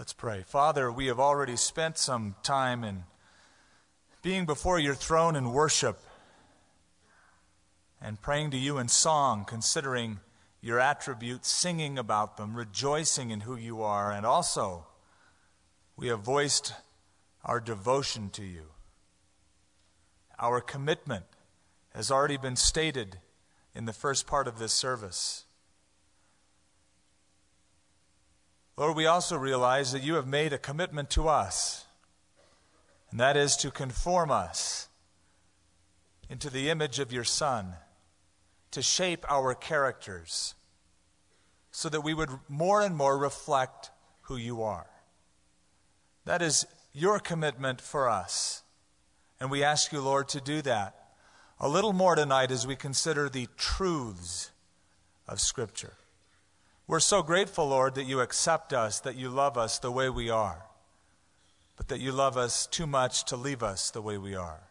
Let's pray. Father, we have already spent some time in being before your throne in worship and praying to you in song, considering your attributes, singing about them, rejoicing in who you are, and also we have voiced our devotion to you. Our commitment has already been stated in the first part of this service. Lord, we also realize that you have made a commitment to us, and that is to conform us into the image of your Son, to shape our characters, so that we would more and more reflect who you are. That is your commitment for us. And we ask you, Lord, to do that a little more tonight as we consider the truths of Scripture. We're so grateful, Lord, that you accept us, that you love us the way we are, but that you love us too much to leave us the way we are,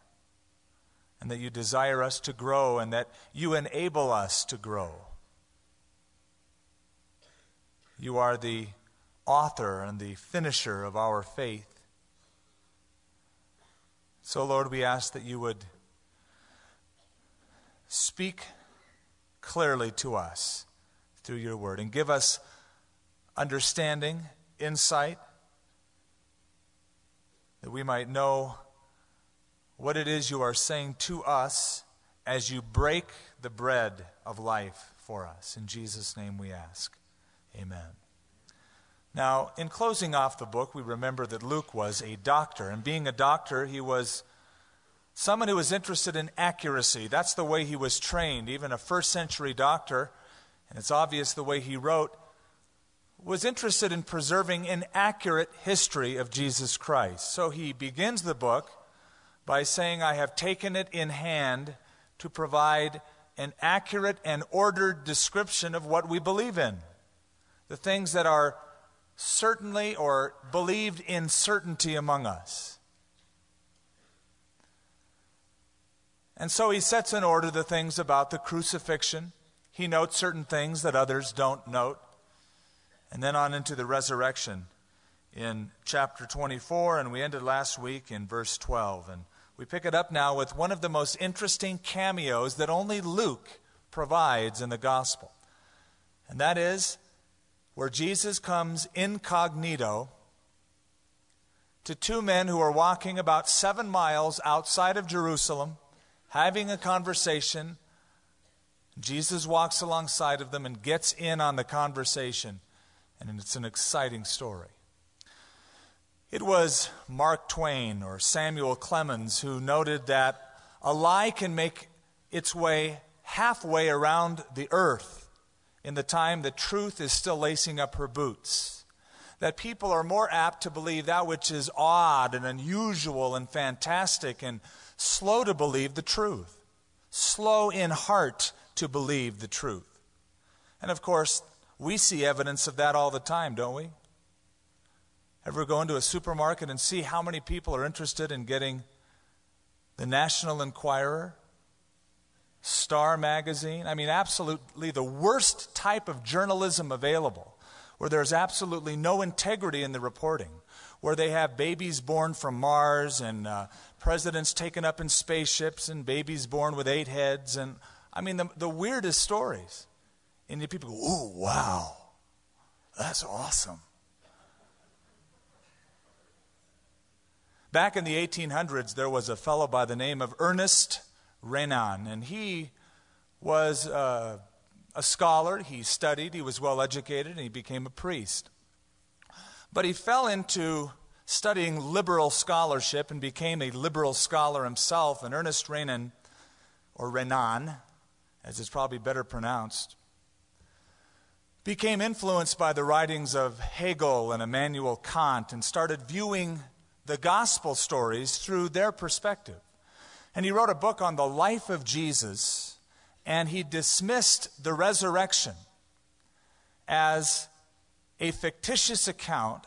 and that you desire us to grow, and that you enable us to grow. You are the author and the finisher of our faith. So, Lord, we ask that you would speak clearly to us through your word and give us understanding, insight, that we might know what it is you are saying to us as you break the bread of life for us. In Jesus' name we ask. Amen. Now, in closing off the book, we remember that Luke was a doctor, and being a doctor, he was someone who was interested in accuracy. That's the way he was trained. Even a first century doctor and it's obvious the way he wrote, was interested in preserving an accurate history of Jesus Christ. So he begins the book by saying, I have taken it in hand to provide an accurate and ordered description of what we believe in. The things that are certainly or believed in certainty among us. And so he sets in order the things about the crucifixion, he notes certain things that others don't note. And then on into the resurrection in chapter 24, and we ended last week in verse 12. And we pick it up now with one of the most interesting cameos that only Luke provides in the gospel. And that is where Jesus comes incognito to two men who are walking about seven miles outside of Jerusalem, having a conversation Jesus walks alongside of them and gets in on the conversation, and it's an exciting story. It was Mark Twain or Samuel Clemens who noted that a lie can make its way halfway around the earth in the time that truth is still lacing up her boots. That people are more apt to believe that which is odd and unusual and fantastic and slow to believe the truth, slow in heart to believe the truth. And of course, we see evidence of that all the time, don't we? Ever go into a supermarket and see how many people are interested in getting the National Enquirer, Star Magazine? I mean, absolutely the worst type of journalism available, where there's absolutely no integrity in the reporting, where they have babies born from Mars and uh, presidents taken up in spaceships and babies born with eight heads and I mean, the, the weirdest stories. And people go, oh, wow, that's awesome. Back in the 1800s, there was a fellow by the name of Ernest Renan, and he was uh, a scholar. He studied, he was well educated, and he became a priest. But he fell into studying liberal scholarship and became a liberal scholar himself. And Ernest Renan, or Renan, as it's probably better pronounced, became influenced by the writings of Hegel and Immanuel Kant and started viewing the gospel stories through their perspective. And he wrote a book on the life of Jesus, and he dismissed the resurrection as a fictitious account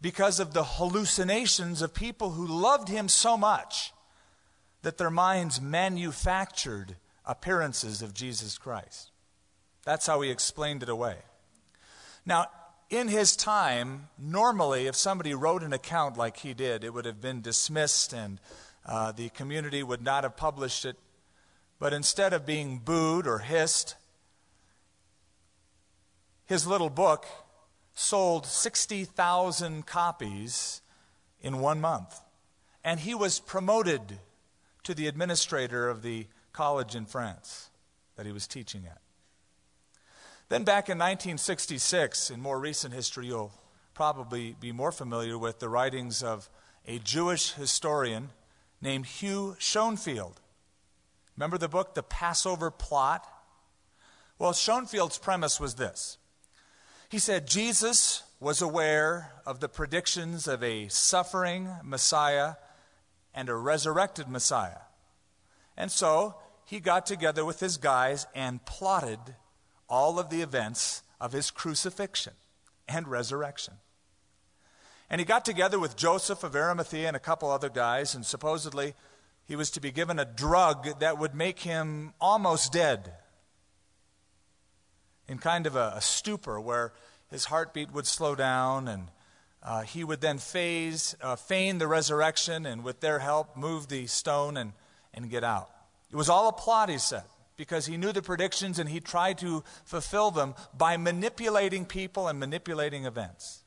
because of the hallucinations of people who loved him so much that their minds manufactured appearances of Jesus Christ. That's how he explained it away. Now, in his time, normally, if somebody wrote an account like he did, it would have been dismissed and uh, the community would not have published it. But instead of being booed or hissed, his little book sold 60,000 copies in one month. And he was promoted to the administrator of the college in France that he was teaching at. Then, back in 1966, in more recent history, you'll probably be more familiar with the writings of a Jewish historian named Hugh Schonfield. Remember the book, The Passover Plot? Well, Schonfield's premise was this he said Jesus was aware of the predictions of a suffering Messiah and a resurrected Messiah. And so he got together with his guys and plotted all of the events of his crucifixion and resurrection. And he got together with Joseph of Arimathea and a couple other guys, and supposedly he was to be given a drug that would make him almost dead in kind of a, a stupor where his heartbeat would slow down and uh, he would then phase, uh, feign the resurrection and with their help move the stone and, and get out. It was all a plot, he said, because he knew the predictions and he tried to fulfill them by manipulating people and manipulating events.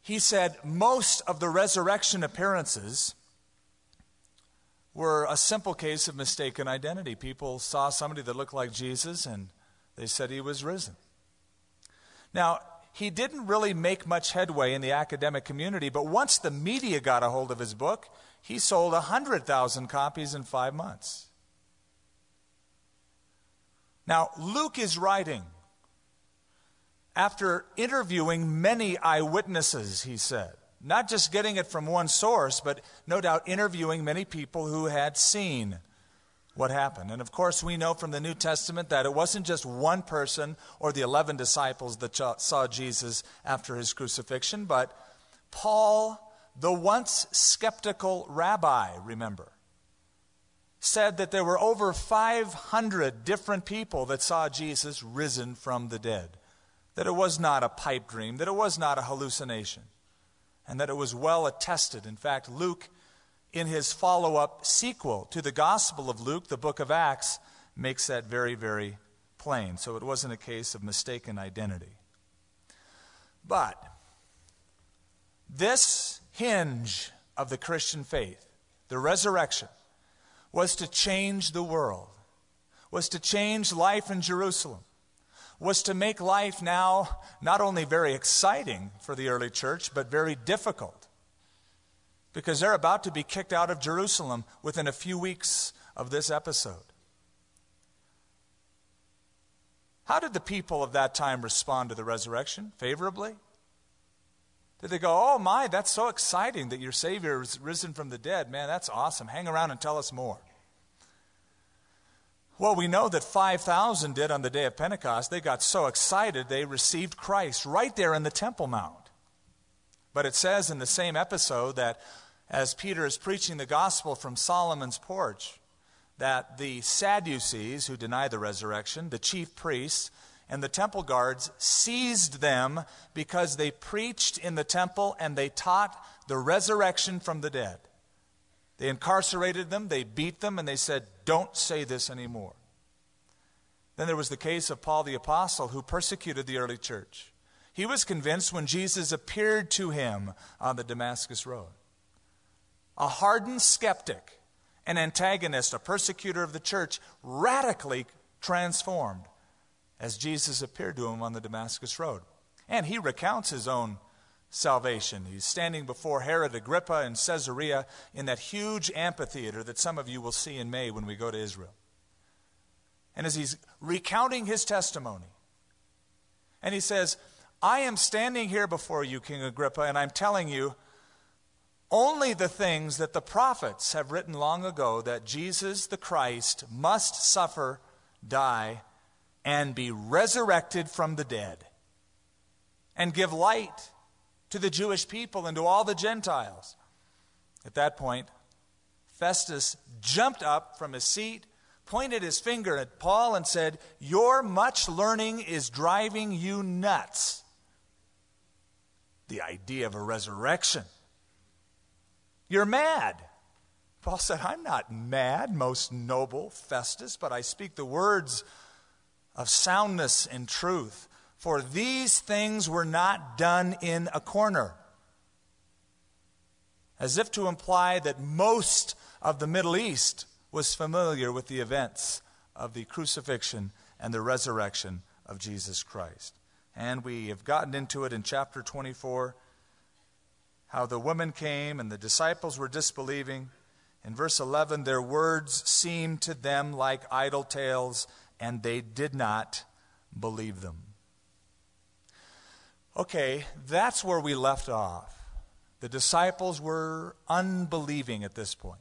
He said most of the resurrection appearances were a simple case of mistaken identity. People saw somebody that looked like Jesus and they said he was risen. Now, he didn't really make much headway in the academic community, but once the media got a hold of his book, he sold 100,000 copies in five months. Now, Luke is writing after interviewing many eyewitnesses, he said. Not just getting it from one source, but no doubt interviewing many people who had seen what happened. And of course, we know from the New Testament that it wasn't just one person or the 11 disciples that saw Jesus after his crucifixion, but Paul, the once skeptical rabbi, remember, said that there were over 500 different people that saw Jesus risen from the dead. That it was not a pipe dream, that it was not a hallucination and that it was well attested. In fact, Luke, in his follow up sequel to the Gospel of Luke, the book of Acts, makes that very, very plain. So it wasn't a case of mistaken identity. But this hinge of the Christian faith, the resurrection, was to change the world, was to change life in Jerusalem was to make life now not only very exciting for the early church, but very difficult. Because they're about to be kicked out of Jerusalem within a few weeks of this episode. How did the people of that time respond to the resurrection? Favorably? Did they go, oh my, that's so exciting that your Savior is risen from the dead? Man, that's awesome. Hang around and tell us more. Well, we know that 5,000 did on the day of Pentecost. They got so excited they received Christ right there in the Temple Mount. But it says in the same episode that as Peter is preaching the gospel from Solomon's porch, that the Sadducees, who deny the resurrection, the chief priests, and the temple guards seized them because they preached in the temple and they taught the resurrection from the dead. They incarcerated them, they beat them, and they said, Don't say this anymore. Then there was the case of Paul the Apostle, who persecuted the early church. He was convinced when Jesus appeared to him on the Damascus Road. A hardened skeptic, an antagonist, a persecutor of the church, radically transformed as Jesus appeared to him on the Damascus Road. And he recounts his own salvation. He's standing before Herod Agrippa in Caesarea in that huge amphitheater that some of you will see in May when we go to Israel. And as he's recounting his testimony, and he says, I am standing here before you, King Agrippa, and I'm telling you only the things that the prophets have written long ago that Jesus the Christ must suffer, die, and be resurrected from the dead, and give light to the Jewish people and to all the Gentiles. At that point, Festus jumped up from his seat, pointed his finger at Paul and said, Your much learning is driving you nuts. The idea of a resurrection. You're mad. Paul said, I'm not mad, most noble Festus, but I speak the words of soundness and truth. For these things were not done in a corner. As if to imply that most of the Middle East was familiar with the events of the crucifixion and the resurrection of Jesus Christ. And we have gotten into it in chapter 24 how the women came and the disciples were disbelieving. In verse 11, their words seemed to them like idle tales, and they did not believe them. Okay, that's where we left off. The disciples were unbelieving at this point.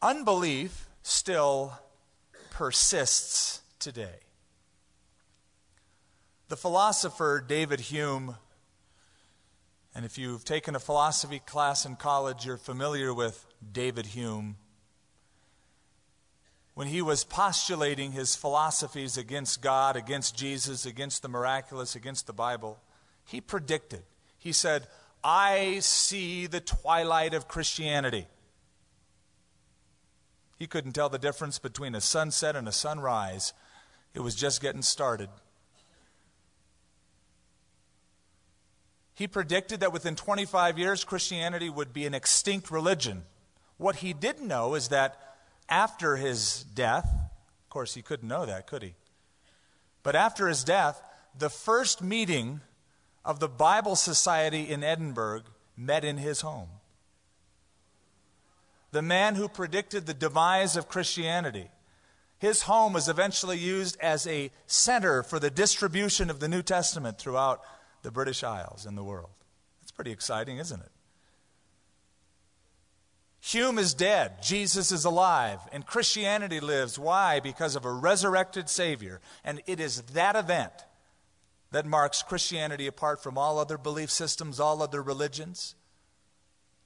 Unbelief still persists today. The philosopher David Hume, and if you've taken a philosophy class in college, you're familiar with David Hume. When he was postulating his philosophies against God, against Jesus, against the miraculous, against the Bible, he predicted. He said, I see the twilight of Christianity. He couldn't tell the difference between a sunset and a sunrise. It was just getting started. He predicted that within 25 years, Christianity would be an extinct religion. What he didn't know is that after his death, of course, he couldn't know that, could he? But after his death, the first meeting of the Bible Society in Edinburgh met in his home the man who predicted the demise of Christianity. His home was eventually used as a center for the distribution of the New Testament throughout the British Isles and the world. That's pretty exciting, isn't it? Hume is dead, Jesus is alive, and Christianity lives. Why? Because of a resurrected Savior. And it is that event that marks Christianity apart from all other belief systems, all other religions.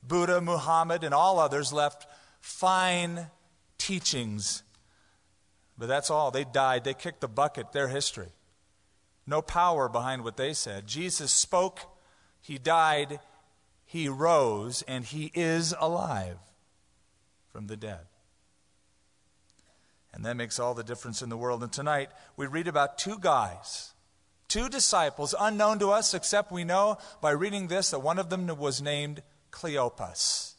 Buddha, Muhammad, and all others left fine teachings. But that's all. They died. They kicked the bucket, their history. No power behind what they said. Jesus spoke, he died, he rose, and he is alive from the dead. And that makes all the difference in the world. And tonight, we read about two guys, two disciples, unknown to us, except we know by reading this that one of them was named Cleopas.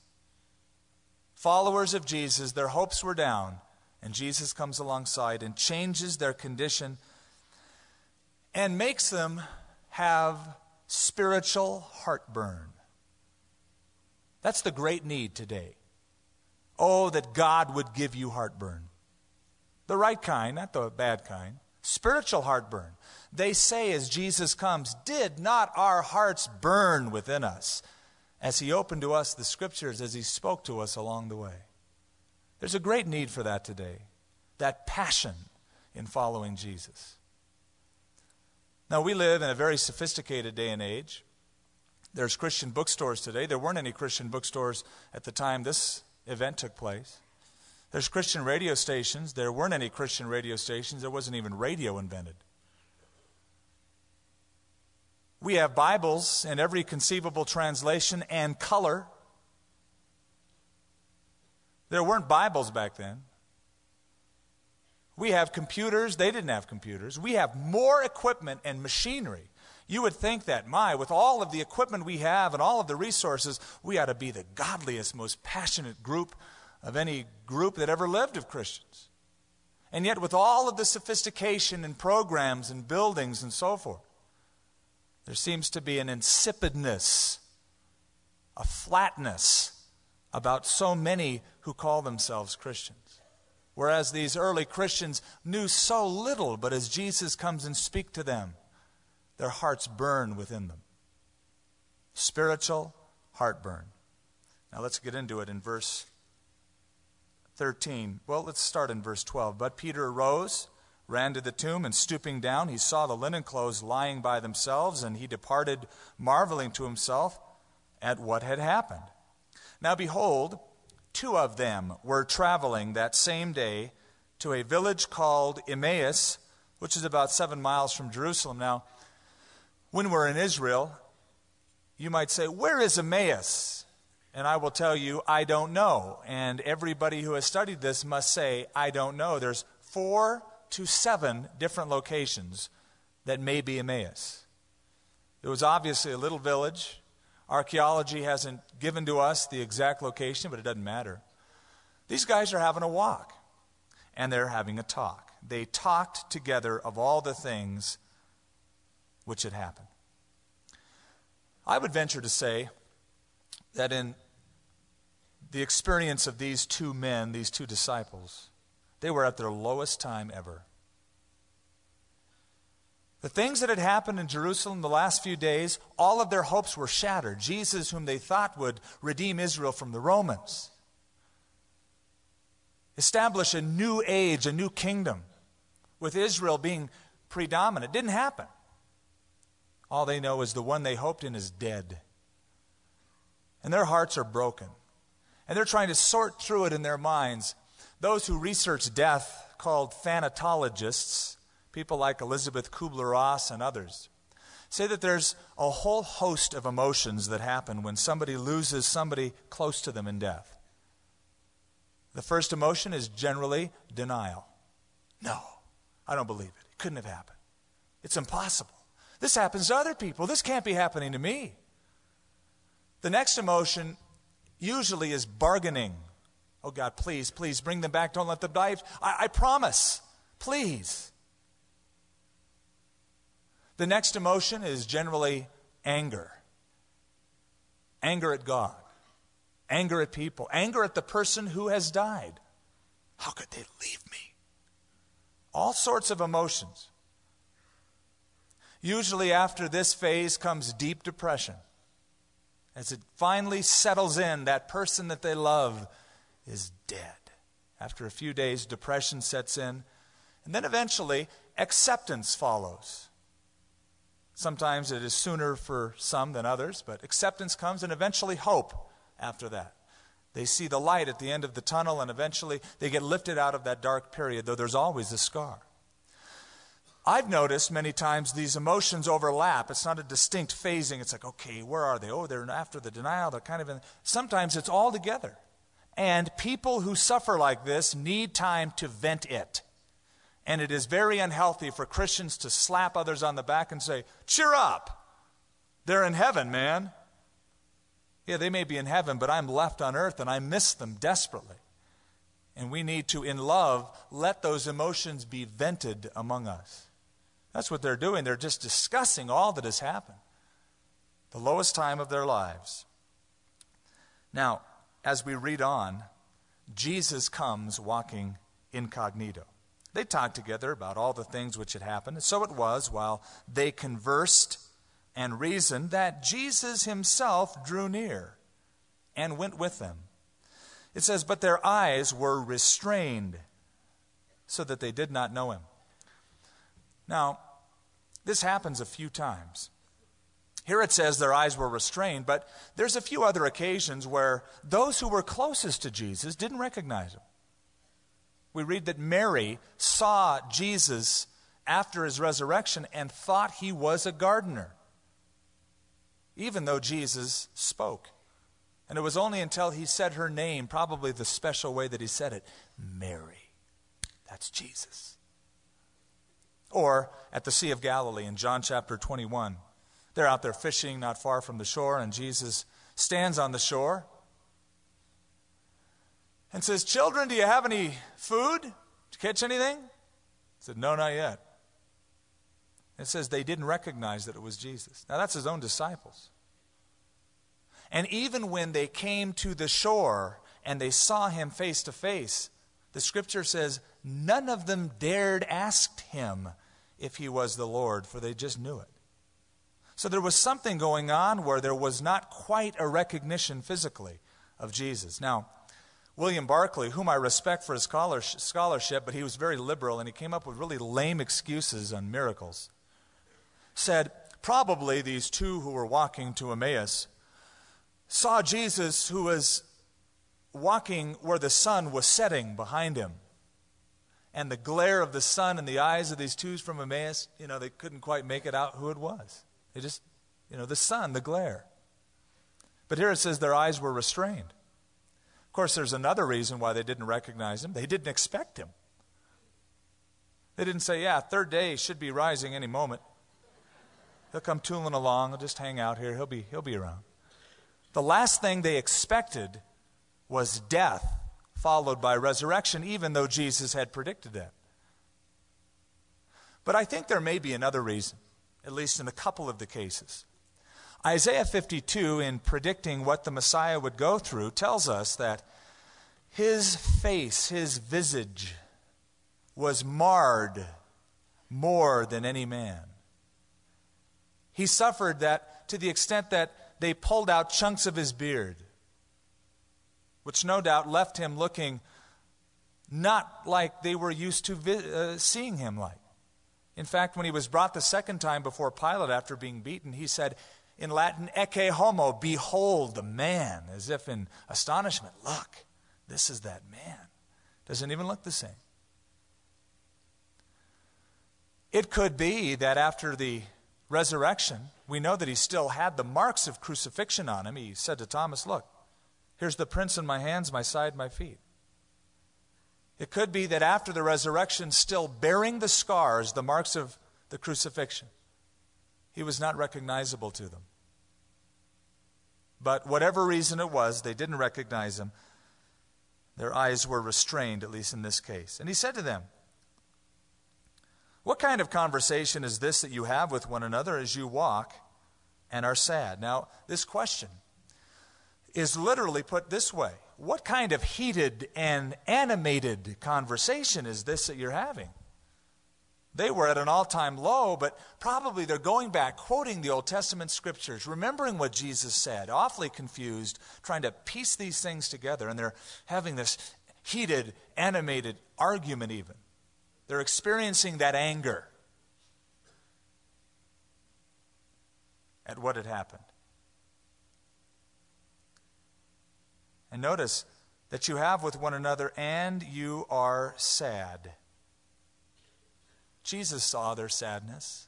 Followers of Jesus, their hopes were down, and Jesus comes alongside and changes their condition and makes them have spiritual heartburn. That's the great need today. Oh, that God would give you heartburn. The right kind, not the bad kind. Spiritual heartburn. They say as Jesus comes, Did not our hearts burn within us as He opened to us the scriptures, as He spoke to us along the way. There's a great need for that today, that passion in following Jesus. Now, we live in a very sophisticated day and age. There's Christian bookstores today. There weren't any Christian bookstores at the time this event took place. There's Christian radio stations. There weren't any Christian radio stations. There wasn't even radio invented. We have Bibles in every conceivable translation and color. There weren't Bibles back then. We have computers. They didn't have computers. We have more equipment and machinery. You would think that, my, with all of the equipment we have and all of the resources, we ought to be the godliest, most passionate group of any group that ever lived of Christians. And yet, with all of the sophistication and programs and buildings and so forth, there seems to be an insipidness, a flatness about so many who call themselves Christians. Whereas these early Christians knew so little, but as Jesus comes and speaks to them, their hearts burn within them. Spiritual heartburn. Now let's get into it in verse 13. Well, let's start in verse 12. But Peter arose ran to the tomb, and stooping down, he saw the linen clothes lying by themselves, and he departed, marveling to himself at what had happened. Now, behold, two of them were traveling that same day to a village called Emmaus, which is about seven miles from Jerusalem. Now, when we're in Israel, you might say, Where is Emmaus? And I will tell you, I don't know. And everybody who has studied this must say, I don't know. There's four to seven different locations that may be Emmaus. It was obviously a little village. Archaeology hasn't given to us the exact location, but it doesn't matter. These guys are having a walk and they're having a talk. They talked together of all the things which had happened. I would venture to say that in the experience of these two men, these two disciples, they were at their lowest time ever. The things that had happened in Jerusalem the last few days, all of their hopes were shattered. Jesus, whom they thought would redeem Israel from the Romans, establish a new age, a new kingdom, with Israel being predominant, didn't happen. All they know is the one they hoped in is dead. And their hearts are broken. And they're trying to sort through it in their minds. Those who research death, called thanatologists, people like Elisabeth Kubler Ross and others, say that there's a whole host of emotions that happen when somebody loses somebody close to them in death. The first emotion is generally denial. No, I don't believe it. It couldn't have happened. It's impossible. This happens to other people. This can't be happening to me. The next emotion usually is bargaining. Oh God, please, please bring them back. Don't let them die. I, I promise. Please. The next emotion is generally anger anger at God, anger at people, anger at the person who has died. How could they leave me? All sorts of emotions. Usually, after this phase comes deep depression. As it finally settles in, that person that they love is dead. After a few days, depression sets in. And then eventually, acceptance follows. Sometimes it is sooner for some than others, but acceptance comes and eventually hope after that. They see the light at the end of the tunnel and eventually they get lifted out of that dark period, though there's always a scar. I've noticed many times these emotions overlap. It's not a distinct phasing. It's like, okay, where are they? Oh, they're after the denial. They're kind of in. Sometimes it's all together. And people who suffer like this need time to vent it. And it is very unhealthy for Christians to slap others on the back and say, cheer up. They're in heaven, man. Yeah, they may be in heaven, but I'm left on earth and I miss them desperately. And we need to, in love, let those emotions be vented among us. That's what they're doing. They're just discussing all that has happened, the lowest time of their lives. Now, as we read on, Jesus comes walking incognito. They talked together about all the things which had happened. And so it was, while they conversed and reasoned, that Jesus himself drew near and went with them. It says, But their eyes were restrained so that they did not know him. Now, this happens a few times. Here it says their eyes were restrained, but there's a few other occasions where those who were closest to Jesus didn't recognize him. We read that Mary saw Jesus after his resurrection and thought he was a gardener, even though Jesus spoke. And it was only until he said her name, probably the special way that he said it Mary. That's Jesus. Or at the Sea of Galilee in John chapter 21. They're out there fishing not far from the shore, and Jesus stands on the shore and says, Children, do you have any food? Did you catch anything? I said, No, not yet. It says they didn't recognize that it was Jesus. Now, that's his own disciples. And even when they came to the shore and they saw him face to face, the scripture says none of them dared ask him if he was the Lord, for they just knew it. So there was something going on where there was not quite a recognition physically of Jesus. Now, William Barclay, whom I respect for his scholarship, but he was very liberal and he came up with really lame excuses on miracles, said probably these two who were walking to Emmaus saw Jesus who was walking where the sun was setting behind him. And the glare of the sun in the eyes of these two from Emmaus, you know, they couldn't quite make it out who it was. They just, you know, the sun, the glare. But here it says their eyes were restrained. Of course, there's another reason why they didn't recognize him. They didn't expect him. They didn't say, yeah, third day should be rising any moment. He'll come tooling along. He'll just hang out here. He'll be, he'll be around. The last thing they expected was death, followed by resurrection, even though Jesus had predicted that. But I think there may be another reason, at least in a couple of the cases. Isaiah 52, in predicting what the Messiah would go through, tells us that his face, his visage, was marred more than any man. He suffered that to the extent that they pulled out chunks of his beard, which no doubt left him looking not like they were used to vi- uh, seeing him like. In fact, when he was brought the second time before Pilate after being beaten, he said in Latin, Ecce homo, behold the man, as if in astonishment. Look, this is that man. Doesn't even look the same. It could be that after the resurrection, we know that he still had the marks of crucifixion on him. He said to Thomas, Look, here's the prints in my hands, my side, my feet. It could be that after the resurrection, still bearing the scars, the marks of the crucifixion, he was not recognizable to them. But whatever reason it was, they didn't recognize him. Their eyes were restrained, at least in this case. And he said to them, what kind of conversation is this that you have with one another as you walk and are sad? Now, this question is literally put this way What kind of heated and animated conversation is this that you're having? They were at an all time low, but probably they're going back, quoting the Old Testament scriptures, remembering what Jesus said, awfully confused, trying to piece these things together, and they're having this heated, animated argument, even. They're experiencing that anger at what had happened. And notice that you have with one another and you are sad. Jesus saw their sadness.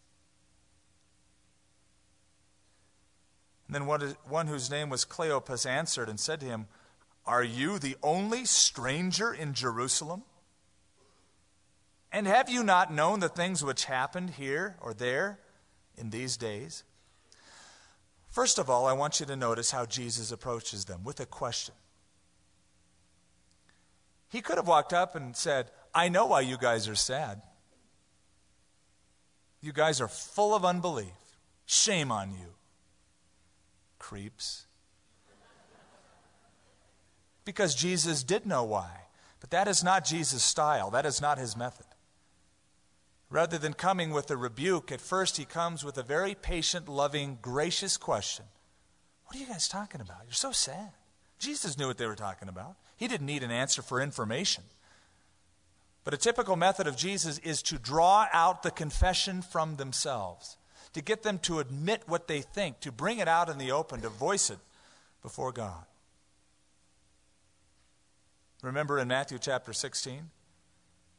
And then one, whose name was Cleopas answered and said to him, Are you the only stranger in Jerusalem? And have you not known the things which happened here or there in these days? First of all, I want you to notice how Jesus approaches them with a question. He could have walked up and said, I know why you guys are sad. You guys are full of unbelief. Shame on you. Creeps. Because Jesus did know why. But that is not Jesus' style, that is not his method. Rather than coming with a rebuke, at first he comes with a very patient, loving, gracious question What are you guys talking about? You're so sad. Jesus knew what they were talking about. He didn't need an answer for information. But a typical method of Jesus is to draw out the confession from themselves, to get them to admit what they think, to bring it out in the open, to voice it before God. Remember in Matthew chapter 16?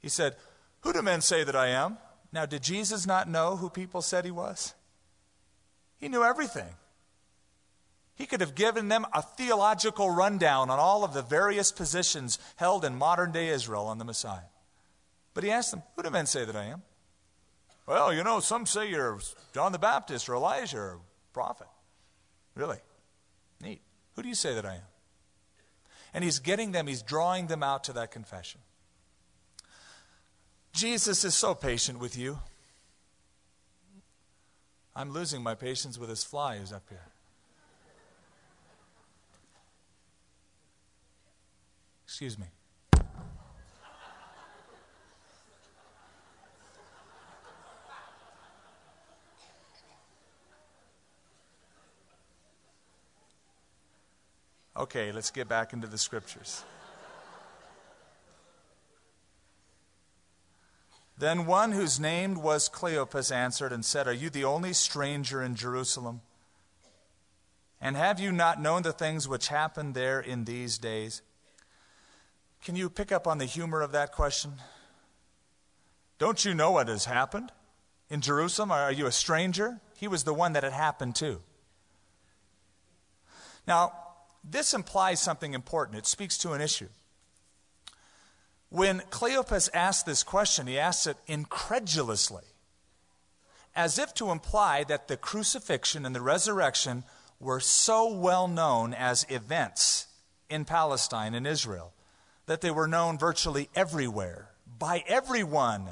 He said, Who do men say that I am? Now, did Jesus not know who people said he was? He knew everything. He could have given them a theological rundown on all of the various positions held in modern day Israel on the Messiah. But he asked them, Who do men say that I am? Well, you know, some say you're John the Baptist or Elijah or prophet. Really? Neat. Who do you say that I am? And he's getting them, he's drawing them out to that confession. Jesus is so patient with you. I'm losing my patience with this fly who's up here. Excuse me. Okay, let's get back into the scriptures. Then one whose name was Cleopas answered and said, Are you the only stranger in Jerusalem? And have you not known the things which happened there in these days? Can you pick up on the humor of that question? Don't you know what has happened in Jerusalem? Are you a stranger? He was the one that it happened to. Now, this implies something important. It speaks to an issue. When Cleopas asked this question, he asked it incredulously, as if to imply that the crucifixion and the resurrection were so well known as events in Palestine and Israel that they were known virtually everywhere by everyone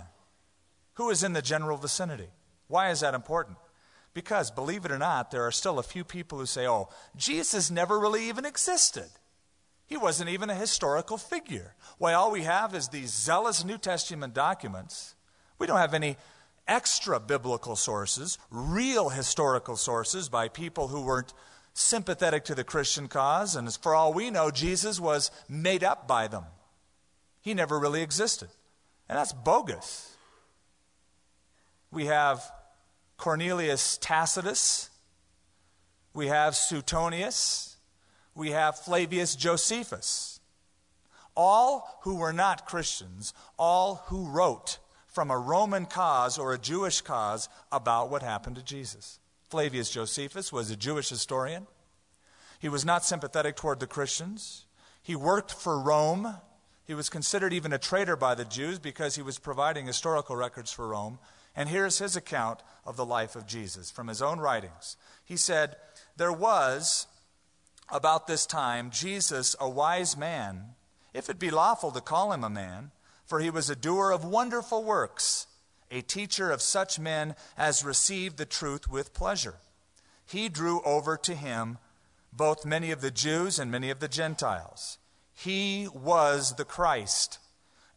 who is in the general vicinity. Why is that important? Because, believe it or not, there are still a few people who say, oh, Jesus never really even existed. He wasn't even a historical figure. Why, all we have is these zealous New Testament documents. We don't have any extra biblical sources, real historical sources by people who weren't sympathetic to the Christian cause. And as for all we know, Jesus was made up by them. He never really existed. And that's bogus. We have Cornelius Tacitus. We have Suetonius. We have Flavius Josephus. All who were not Christians, all who wrote from a Roman cause or a Jewish cause about what happened to Jesus. Flavius Josephus was a Jewish historian. He was not sympathetic toward the Christians. He worked for Rome. He was considered even a traitor by the Jews because he was providing historical records for Rome. And here's his account of the life of Jesus from his own writings. He said, There was, about this time, Jesus, a wise man, if it be lawful to call him a man, for he was a doer of wonderful works, a teacher of such men as received the truth with pleasure. He drew over to him both many of the Jews and many of the Gentiles. He was the Christ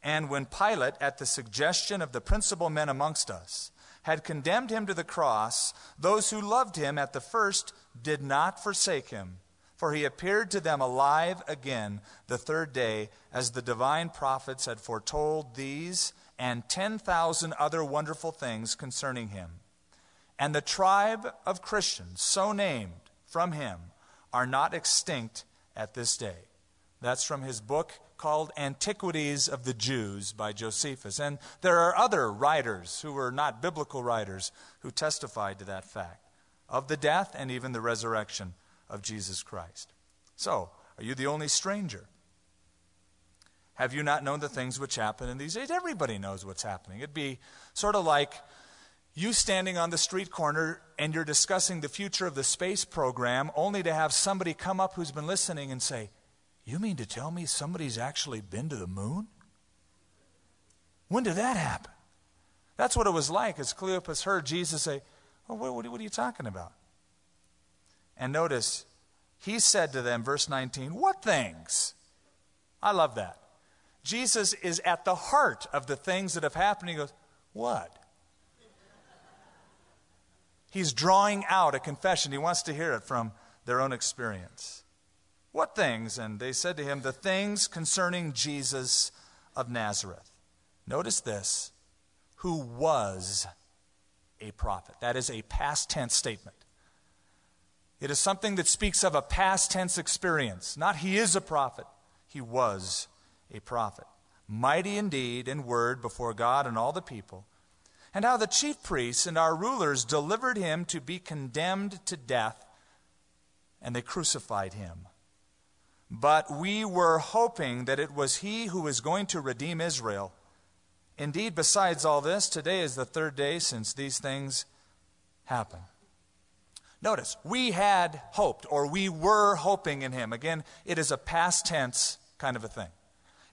and when Pilate, at the suggestion of the principal men amongst us, had condemned him to the cross, those who loved him at the first did not forsake him. For he appeared to them alive again the third day, as the divine prophets had foretold these and 10,000 other wonderful things concerning him. And the tribe of Christians, so named from him, are not extinct at this day. That's from his book called Antiquities of the Jews by Josephus. And there are other writers who were not biblical writers who testified to that fact of the death and even the resurrection of Jesus Christ. So, are you the only stranger? Have you not known the things which happen in these days? Everybody knows what's happening. It'd be sort of like you standing on the street corner and you're discussing the future of the space program, only to have somebody come up who's been listening and say, you mean to tell me somebody's actually been to the moon? When did that happen? That's what it was like as Cleopas heard Jesus say, oh, what, what, what are you talking about? And notice, he said to them, verse 19, What things? I love that. Jesus is at the heart of the things that have happened. He goes, What? He's drawing out a confession. He wants to hear it from their own experience. What things? And they said to him, The things concerning Jesus of Nazareth. Notice this who was a prophet. That is a past tense statement. It is something that speaks of a past tense experience. Not he is a prophet, he was a prophet. Mighty indeed in word before God and all the people. And how the chief priests and our rulers delivered him to be condemned to death, and they crucified him. But we were hoping that it was he who was going to redeem Israel. Indeed, besides all this, today is the third day since these things happened. Notice, we had hoped, or we were hoping in him. Again, it is a past tense kind of a thing.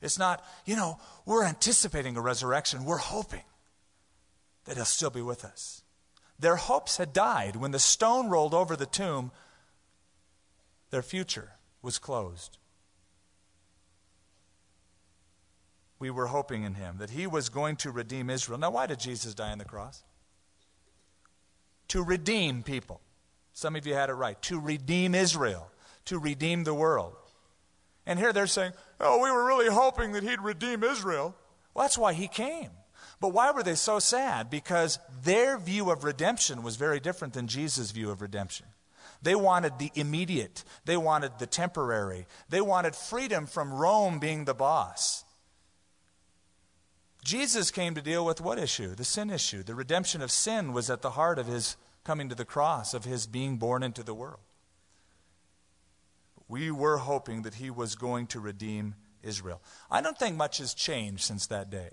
It's not, you know, we're anticipating a resurrection. We're hoping that he'll still be with us. Their hopes had died. When the stone rolled over the tomb, their future was closed. We were hoping in him that he was going to redeem Israel. Now, why did Jesus die on the cross? To redeem people. Some of you had it right. To redeem Israel, to redeem the world. And here they're saying, oh, we were really hoping that he'd redeem Israel. Well, that's why he came. But why were they so sad? Because their view of redemption was very different than Jesus' view of redemption. They wanted the immediate, they wanted the temporary, they wanted freedom from Rome being the boss. Jesus came to deal with what issue? The sin issue. The redemption of sin was at the heart of his coming to the cross, of his being born into the world. We were hoping that he was going to redeem Israel. I don't think much has changed since that day.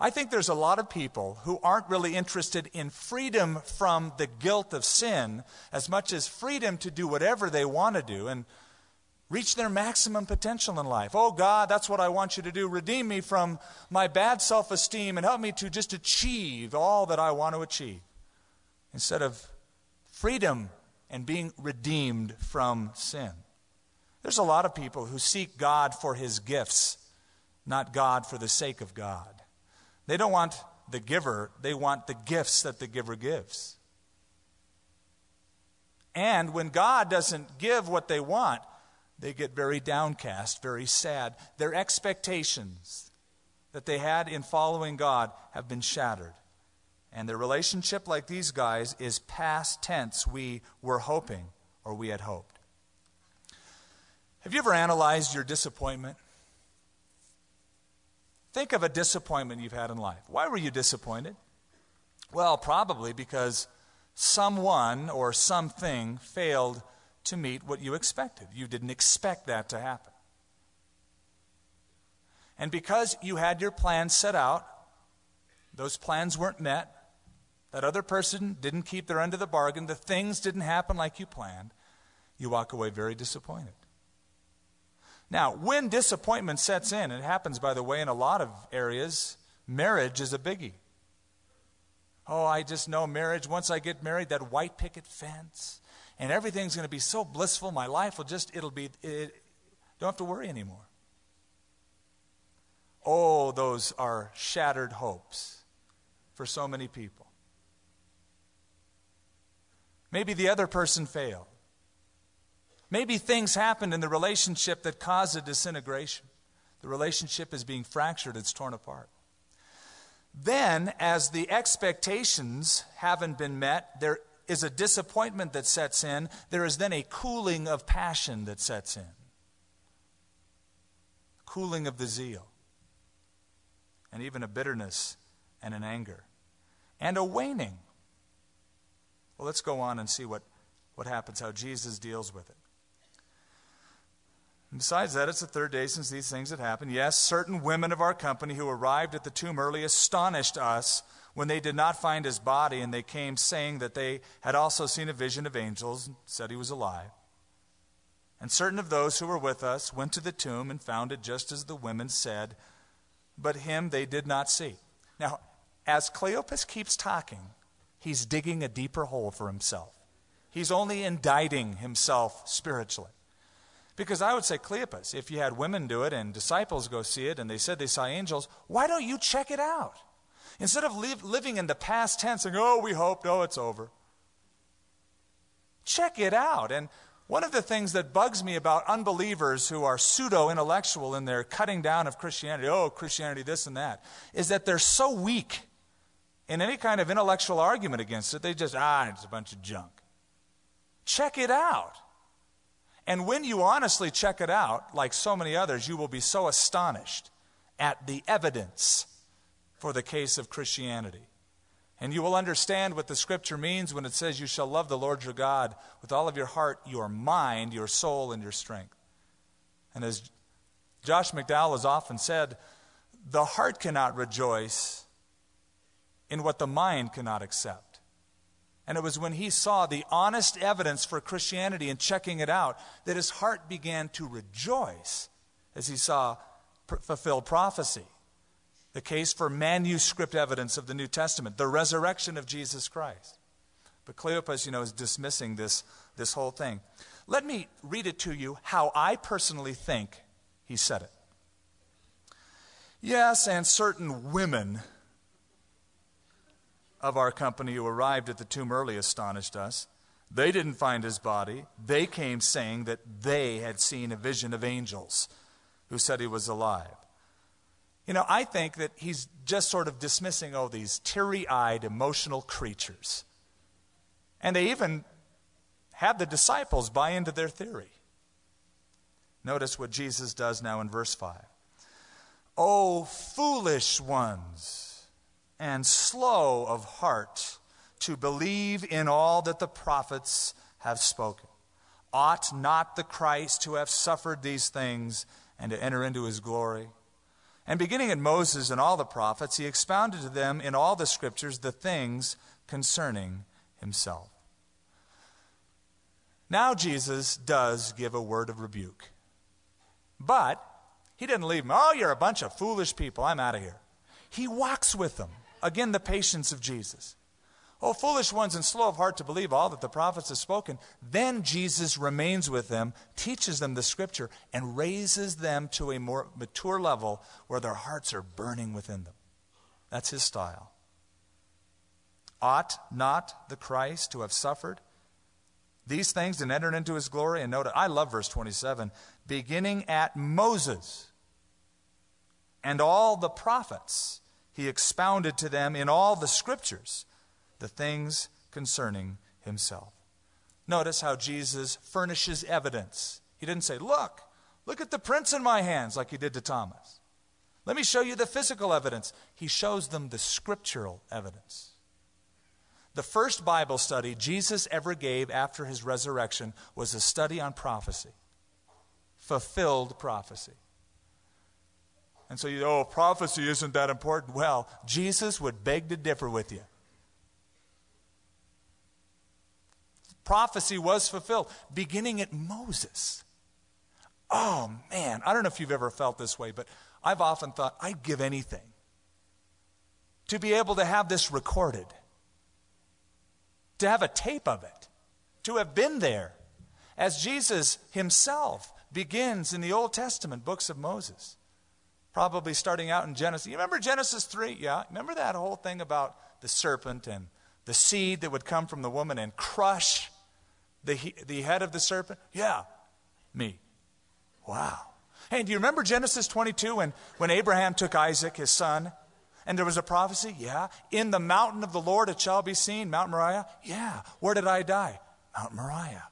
I think there's a lot of people who aren't really interested in freedom from the guilt of sin as much as freedom to do whatever they want to do. And reach their maximum potential in life. Oh God, that's what I want you to do. Redeem me from my bad self esteem and help me to just achieve all that I want to achieve. Instead of freedom and being redeemed from sin. There's a lot of people who seek God for his gifts, not God for the sake of God. They don't want the giver, they want the gifts that the giver gives. And when God doesn't give what they want, they get very downcast, very sad. Their expectations that they had in following God have been shattered. And their relationship, like these guys, is past tense. We were hoping, or we had hoped. Have you ever analyzed your disappointment? Think of a disappointment you've had in life. Why were you disappointed? Well, probably because someone or something failed to meet what you expected. You didn't expect that to happen. And because you had your plans set out, those plans weren't met, that other person didn't keep their end of the bargain, the things didn't happen like you planned, you walk away very disappointed. Now, when disappointment sets in, it happens, by the way, in a lot of areas, marriage is a biggie. Oh, I just know marriage, once I get married, that white picket fence, and everything's going to be so blissful. My life will just, it'll be, it, don't have to worry anymore. Oh, those are shattered hopes for so many people. Maybe the other person failed. Maybe things happened in the relationship that caused a disintegration. The relationship is being fractured, it's torn apart. Then, as the expectations haven't been met, there is a disappointment that sets in, there is then a cooling of passion that sets in. Cooling of the zeal. And even a bitterness and an anger. And a waning. Well, let's go on and see what, what happens, how Jesus deals with it. Besides that, it's the third day since these things had happened. Yes, certain women of our company who arrived at the tomb early astonished us when they did not find his body, and they came saying that they had also seen a vision of angels and said he was alive. And certain of those who were with us went to the tomb and found it just as the women said, but him they did not see. Now, as Cleopas keeps talking, he's digging a deeper hole for himself. He's only indicting himself spiritually. Because I would say, Cleopas, if you had women do it and disciples go see it and they said they saw angels, why don't you check it out? Instead of living in the past tense and, oh, we hoped, oh, it's over. Check it out. And one of the things that bugs me about unbelievers who are pseudo intellectual in their cutting down of Christianity, oh, Christianity, this and that, is that they're so weak in any kind of intellectual argument against it, they just, ah, it's a bunch of junk. Check it out. And when you honestly check it out, like so many others, you will be so astonished at the evidence for the case of Christianity. And you will understand what the scripture means when it says, You shall love the Lord your God with all of your heart, your mind, your soul, and your strength. And as Josh McDowell has often said, the heart cannot rejoice in what the mind cannot accept. And it was when he saw the honest evidence for Christianity and checking it out that his heart began to rejoice as he saw fulfilled prophecy the case for manuscript evidence of the New Testament, the resurrection of Jesus Christ. But Cleopas, you know, is dismissing this, this whole thing. Let me read it to you how I personally think he said it. Yes, and certain women of our company who arrived at the tomb early astonished us. They didn't find his body. They came saying that they had seen a vision of angels who said he was alive. You know, I think that he's just sort of dismissing, all these teary eyed, emotional creatures. And they even have the disciples buy into their theory. Notice what Jesus does now in verse 5. Oh, foolish ones, and slow of heart to believe in all that the prophets have spoken. Ought not the Christ to have suffered these things and to enter into his glory? And beginning at Moses and all the prophets, he expounded to them in all the scriptures the things concerning himself. Now, Jesus does give a word of rebuke. But he didn't leave them, oh, you're a bunch of foolish people, I'm out of here. He walks with them. Again, the patience of Jesus. Oh, foolish ones and slow of heart to believe all that the prophets have spoken. Then Jesus remains with them, teaches them the scripture, and raises them to a more mature level where their hearts are burning within them. That's his style. Ought not the Christ to have suffered these things and entered into his glory? And note, I love verse 27 beginning at Moses and all the prophets, he expounded to them in all the scriptures the things concerning himself. Notice how Jesus furnishes evidence. He didn't say, Look, look at the prints in my hands, like he did to Thomas. Let me show you the physical evidence. He shows them the scriptural evidence. The first Bible study Jesus ever gave after his resurrection was a study on prophecy, fulfilled prophecy. And so you, oh, prophecy isn't that important. Well, Jesus would beg to differ with you. prophecy was fulfilled, beginning at Moses. Oh, man. I don't know if you've ever felt this way, but I've often thought I'd give anything to be able to have this recorded, to have a tape of it, to have been there, as Jesus himself begins in the Old Testament books of Moses. Probably starting out in Genesis. You remember Genesis 3? Yeah. Remember that whole thing about the serpent and the seed that would come from the woman and crush the, the head of the serpent? Yeah, me. Wow. Hey, do you remember Genesis 22 when, when Abraham took Isaac, his son, and there was a prophecy? Yeah. In the mountain of the Lord it shall be seen, Mount Moriah? Yeah. Where did I die? Mount Moriah.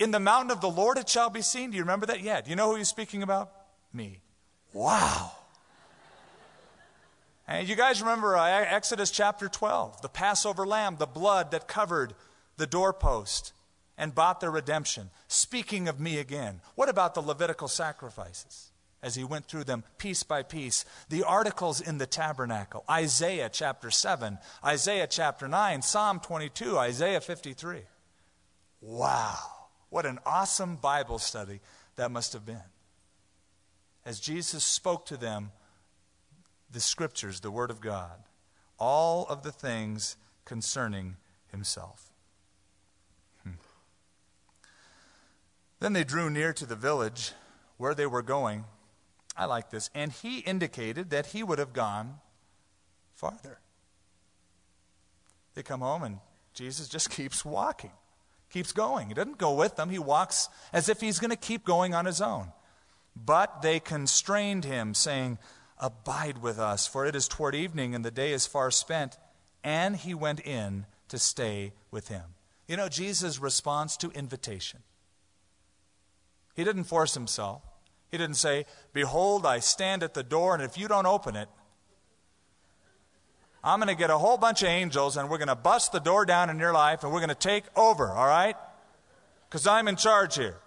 In the mountain of the Lord it shall be seen. Do you remember that? Yeah. Do you know who he's speaking about? Me. Wow. And you guys remember uh, Exodus chapter 12, the Passover lamb, the blood that covered the doorpost and bought their redemption. Speaking of me again, what about the Levitical sacrifices? As he went through them piece by piece, the articles in the tabernacle, Isaiah chapter 7, Isaiah chapter 9, Psalm 22, Isaiah 53. Wow, what an awesome Bible study that must have been. As Jesus spoke to them, the scriptures, the Word of God, all of the things concerning himself. Hmm. Then they drew near to the village where they were going. I like this. And he indicated that he would have gone farther. They come home and Jesus just keeps walking, keeps going. He doesn't go with them, he walks as if he's going to keep going on his own. But they constrained him, saying, Abide with us, for it is toward evening and the day is far spent. And he went in to stay with him. You know, Jesus' response to invitation. He didn't force himself. He didn't say, Behold, I stand at the door, and if you don't open it, I'm going to get a whole bunch of angels, and we're going to bust the door down in your life, and we're going to take over, all right? Because I'm in charge here.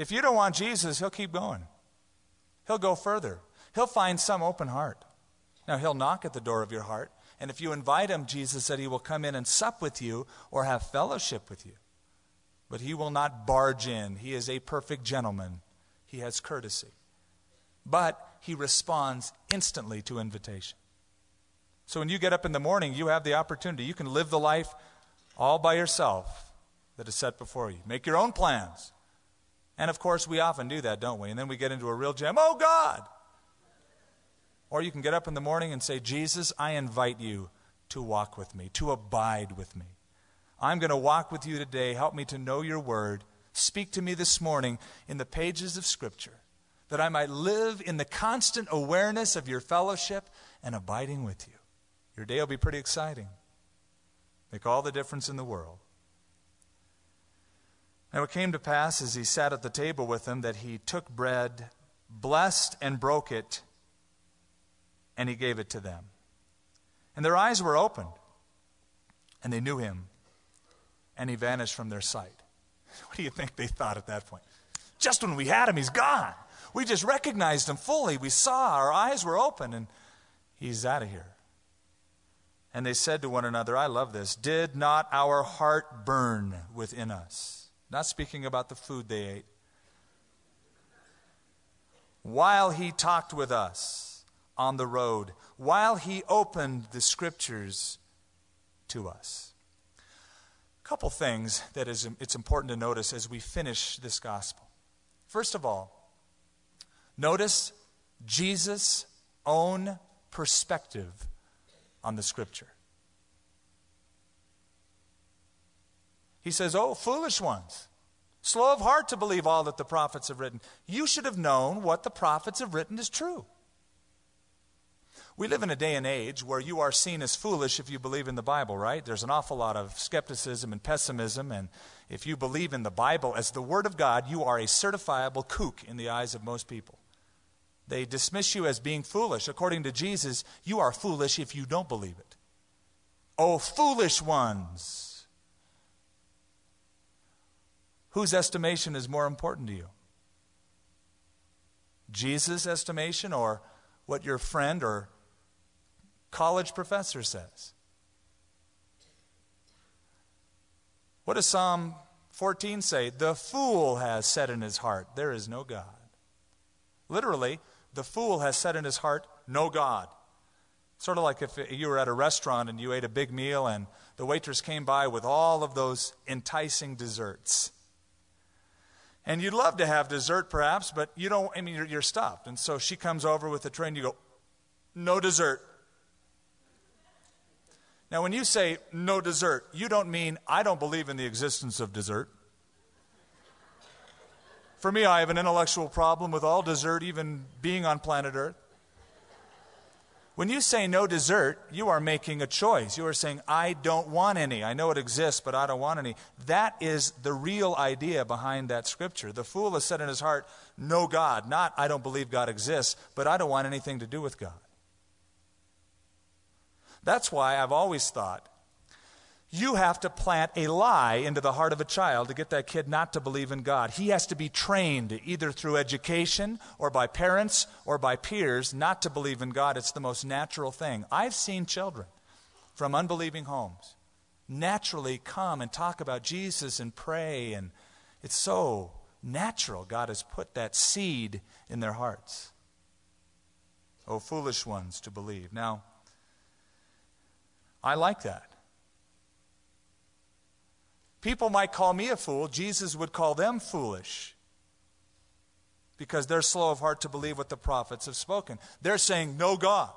If you don't want Jesus, he'll keep going. He'll go further. He'll find some open heart. Now, he'll knock at the door of your heart. And if you invite him, Jesus said he will come in and sup with you or have fellowship with you but he will not barge in. He is a perfect gentleman. He has courtesy. But he responds instantly to invitation. So when you get up in the morning, you have the opportunity. You can live the life all by yourself that is set before you. Make your own plans. And of course, we often do that, don't we? And then we get into a real jam. Oh, God! Or you can get up in the morning and say, Jesus, I invite you to walk with me, to abide with me. I'm going to walk with you today. Help me to know your word. Speak to me this morning in the pages of Scripture that I might live in the constant awareness of your fellowship and abiding with you. Your day will be pretty exciting. Make all the difference in the world. Now it came to pass as he sat at the table with them that he took bread, blessed and broke it, and he gave it to them. And their eyes were opened, and they knew him, and he vanished from their sight. What do you think they thought at that point? Just when we had him, he's gone. We just recognized him fully. We saw, our eyes were open, and he's out of here. And they said to one another, I love this, did not our heart burn within us? Not speaking about the food they ate. While he talked with us on the road, while he opened the scriptures to us. A couple things that is it's important to notice as we finish this gospel. First of all, notice Jesus' own perspective on the scripture. He says, Oh, foolish ones, slow of heart to believe all that the prophets have written. You should have known what the prophets have written is true. We live in a day and age where you are seen as foolish if you believe in the Bible, right? There's an awful lot of skepticism and pessimism, and if you believe in the Bible as the Word of God, you are a certifiable kook in the eyes of most people. They dismiss you as being foolish. According to Jesus, you are foolish if you don't believe it. Oh, foolish ones! Whose estimation is more important to you? Jesus' estimation or what your friend or college professor says? What does Psalm 14 say? The fool has said in his heart, There is no God. Literally, the fool has said in his heart, No God. Sort of like if you were at a restaurant and you ate a big meal and the waitress came by with all of those enticing desserts. And you'd love to have dessert perhaps, but you don't, I mean, you're, you're stopped. And so she comes over with the tray and you go, No dessert. Now, when you say no dessert, you don't mean I don't believe in the existence of dessert. For me, I have an intellectual problem with all dessert even being on planet Earth. When you say no dessert, you are making a choice. You are saying, I don't want any. I know it exists, but I don't want any. That is the real idea behind that scripture. The fool has said in his heart, No God. Not, I don't believe God exists, but I don't want anything to do with God. That's why I've always thought you have to plant a lie into the heart of a child to get that kid not to believe in God. He has to be trained either through education or by parents or by peers not to believe in God. It's the most natural thing. I've seen children from unbelieving homes naturally come and talk about Jesus and pray, and it's so natural. God has put that seed in their hearts. Oh, foolish ones to believe. Now, I like that. People might call me a fool. Jesus would call them foolish because they're slow of heart to believe what the prophets have spoken. They're saying, No God.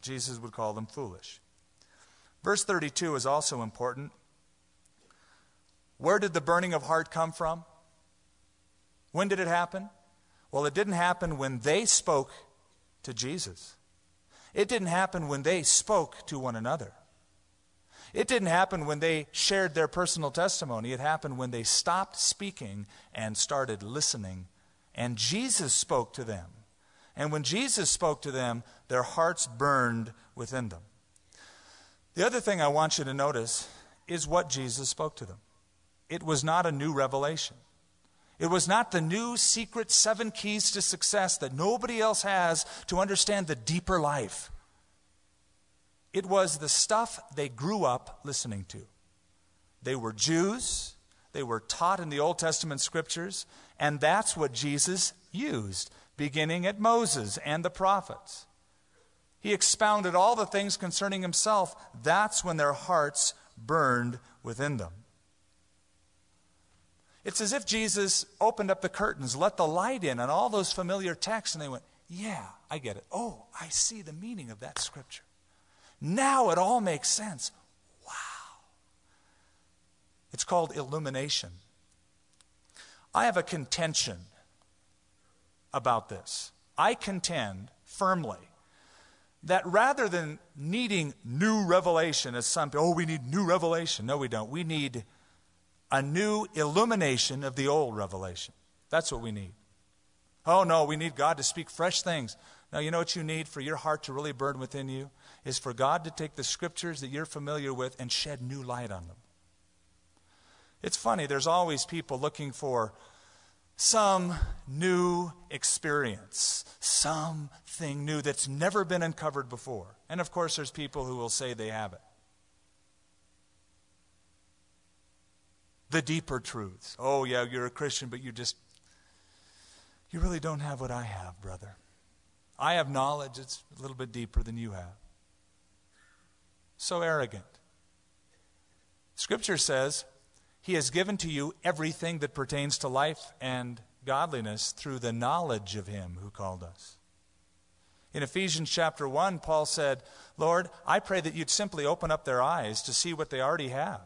Jesus would call them foolish. Verse 32 is also important. Where did the burning of heart come from? When did it happen? Well, it didn't happen when they spoke to Jesus. It didn't happen when they spoke to one another. It didn't happen when they shared their personal testimony. It happened when they stopped speaking and started listening. And Jesus spoke to them. And when Jesus spoke to them, their hearts burned within them. The other thing I want you to notice is what Jesus spoke to them. It was not a new revelation. It was not the new secret seven keys to success that nobody else has to understand the deeper life. It was the stuff they grew up listening to. They were Jews, they were taught in the Old Testament scriptures, and that's what Jesus used, beginning at Moses and the prophets. He expounded all the things concerning himself. That's when their hearts burned within them. It's as if Jesus opened up the curtains, let the light in on all those familiar texts, and they went, Yeah, I get it. Oh, I see the meaning of that scripture. Now it all makes sense. Wow. It's called illumination. I have a contention about this. I contend firmly that rather than needing new revelation, as some people, oh, we need new revelation. No, we don't. We need a new illumination of the old revelation. That's what we need. Oh, no, we need God to speak fresh things. Now, you know what you need for your heart to really burn within you? Is for God to take the scriptures that you're familiar with and shed new light on them. It's funny, there's always people looking for some new experience, something new that's never been uncovered before. And of course, there's people who will say they have it. The deeper truths. Oh, yeah, you're a Christian, but you just, you really don't have what I have, brother. I have knowledge, it's a little bit deeper than you have. So arrogant. Scripture says, He has given to you everything that pertains to life and godliness through the knowledge of Him who called us. In Ephesians chapter 1, Paul said, Lord, I pray that you'd simply open up their eyes to see what they already have.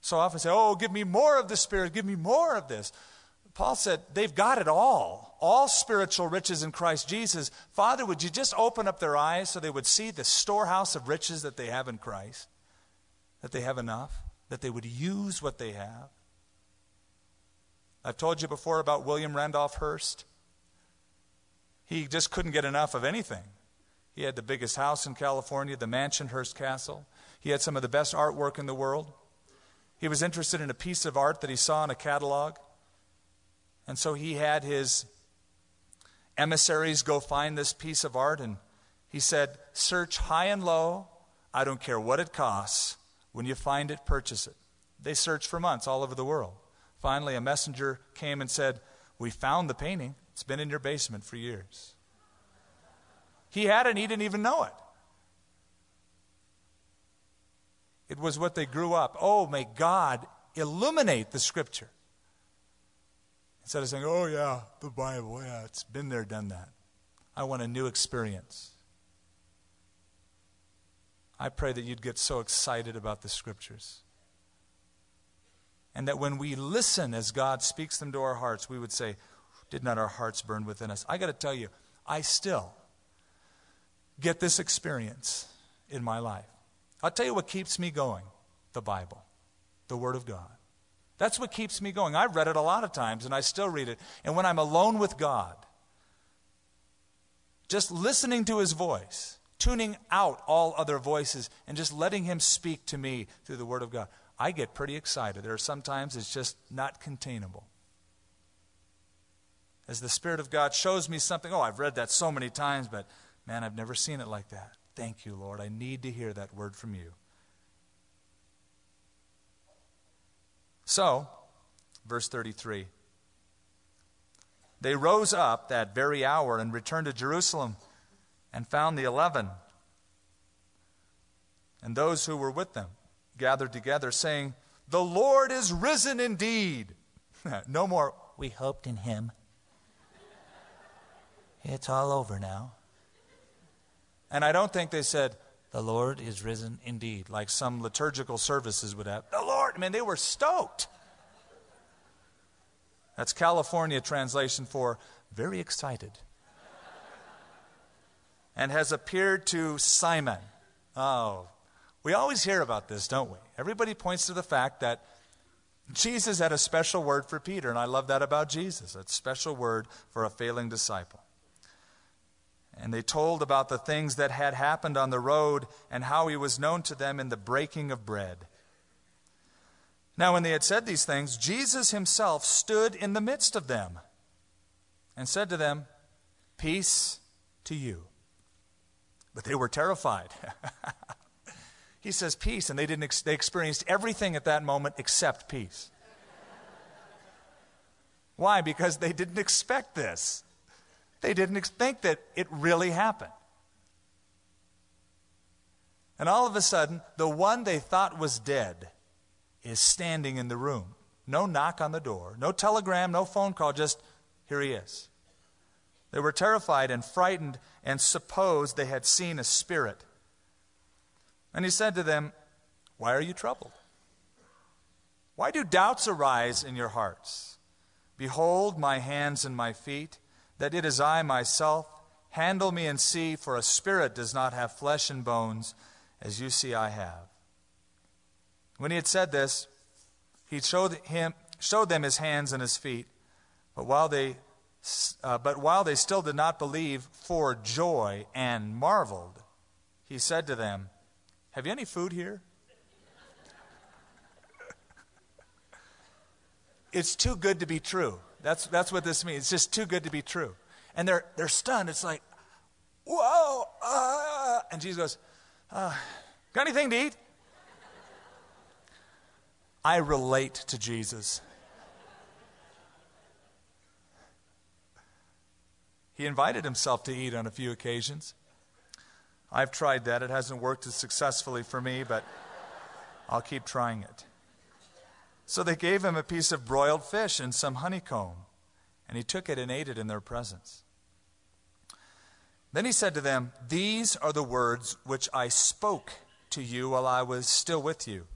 So often say, Oh, give me more of the Spirit, give me more of this. Paul said, They've got it all, all spiritual riches in Christ Jesus. Father, would you just open up their eyes so they would see the storehouse of riches that they have in Christ? That they have enough? That they would use what they have? I've told you before about William Randolph Hearst. He just couldn't get enough of anything. He had the biggest house in California, the mansion Hearst Castle. He had some of the best artwork in the world. He was interested in a piece of art that he saw in a catalog. And so he had his emissaries go find this piece of art, and he said, Search high and low. I don't care what it costs. When you find it, purchase it. They searched for months all over the world. Finally, a messenger came and said, We found the painting. It's been in your basement for years. He had it and he didn't even know it. It was what they grew up. Oh, may God illuminate the scripture. Instead of saying, oh, yeah, the Bible, yeah, it's been there, done that. I want a new experience. I pray that you'd get so excited about the scriptures. And that when we listen as God speaks them to our hearts, we would say, Did not our hearts burn within us? I got to tell you, I still get this experience in my life. I'll tell you what keeps me going the Bible, the Word of God. That's what keeps me going. I've read it a lot of times and I still read it. And when I'm alone with God, just listening to His voice, tuning out all other voices, and just letting Him speak to me through the Word of God, I get pretty excited. There are sometimes it's just not containable. As the Spirit of God shows me something, oh, I've read that so many times, but man, I've never seen it like that. Thank you, Lord. I need to hear that word from you. So, verse 33 They rose up that very hour and returned to Jerusalem and found the eleven and those who were with them gathered together, saying, The Lord is risen indeed. no more, we hoped in him. It's all over now. And I don't think they said, The Lord is risen indeed, like some liturgical services would have. The Lord, I mean, they were stoked. That's California translation for very excited. and has appeared to Simon. Oh, we always hear about this, don't we? Everybody points to the fact that Jesus had a special word for Peter, and I love that about Jesus a special word for a failing disciple. And they told about the things that had happened on the road and how he was known to them in the breaking of bread. Now, when they had said these things, Jesus himself stood in the midst of them and said to them, Peace to you. But they were terrified. he says peace, and they, didn't ex- they experienced everything at that moment except peace. Why? Because they didn't expect this. They didn't think that it really happened. And all of a sudden, the one they thought was dead is standing in the room. No knock on the door, no telegram, no phone call, just here he is. They were terrified and frightened and supposed they had seen a spirit. And he said to them, Why are you troubled? Why do doubts arise in your hearts? Behold my hands and my feet that it is I myself. Handle me and see, for a spirit does not have flesh and bones, as you see I have. When he had said this, he showed, him, showed them his hands and his feet. But while, they, uh, but while they still did not believe for joy and marveled, he said to them, Have you any food here? it's too good to be true. That's, that's what this means. It's just too good to be true. And they're, they're stunned. It's like, whoa. Uh, and Jesus goes, uh, Got anything to eat? I relate to Jesus. He invited himself to eat on a few occasions. I've tried that. It hasn't worked as successfully for me, but I'll keep trying it. So they gave him a piece of broiled fish and some honeycomb, and he took it and ate it in their presence. Then he said to them, These are the words which I spoke to you while I was still with you,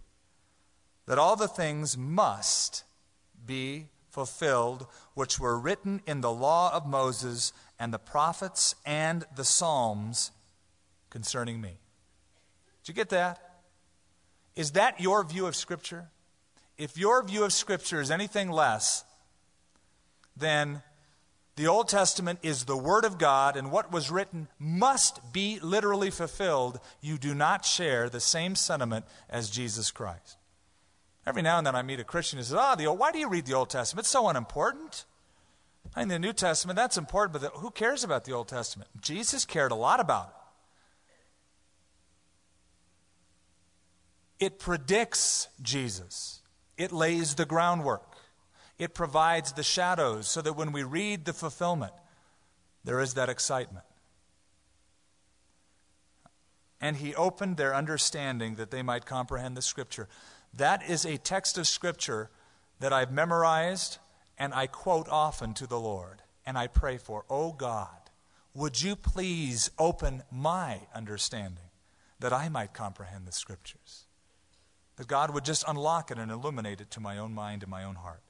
that all the things must be fulfilled which were written in the law of Moses and the prophets and the Psalms concerning me. Did you get that? Is that your view of Scripture? If your view of Scripture is anything less, then the Old Testament is the Word of God, and what was written must be literally fulfilled. You do not share the same sentiment as Jesus Christ. Every now and then I meet a Christian who says, Ah, the Old, why do you read the Old Testament? It's so unimportant. I mean, the New Testament, that's important, but the, who cares about the Old Testament? Jesus cared a lot about it. It predicts Jesus. It lays the groundwork, it provides the shadows so that when we read the fulfillment, there is that excitement. And he opened their understanding that they might comprehend the Scripture. That is a text of Scripture that I've memorized and I quote often to the Lord. And I pray for, oh God, would you please open my understanding that I might comprehend the Scriptures? That God would just unlock it and illuminate it to my own mind and my own heart.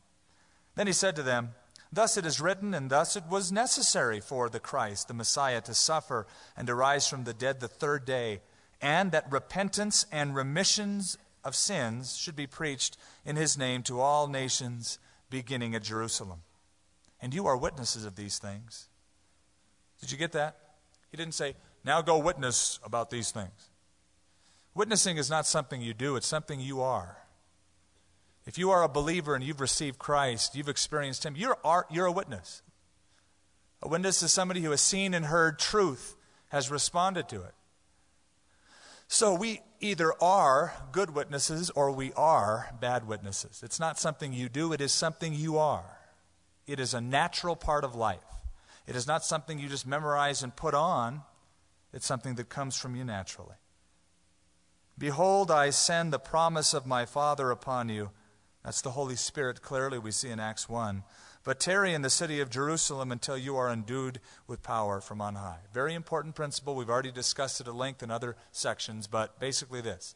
Then he said to them, Thus it is written, and thus it was necessary for the Christ, the Messiah, to suffer and to rise from the dead the third day, and that repentance and remissions of sins should be preached in his name to all nations, beginning at Jerusalem. And you are witnesses of these things. Did you get that? He didn't say, Now go witness about these things. Witnessing is not something you do, it's something you are. If you are a believer and you've received Christ, you've experienced Him, you're, you're a witness. A witness is somebody who has seen and heard truth, has responded to it. So we either are good witnesses or we are bad witnesses. It's not something you do, it is something you are. It is a natural part of life. It is not something you just memorize and put on, it's something that comes from you naturally. Behold, I send the promise of my Father upon you. That's the Holy Spirit, clearly, we see in Acts 1. But tarry in the city of Jerusalem until you are endued with power from on high. Very important principle. We've already discussed it at length in other sections, but basically this.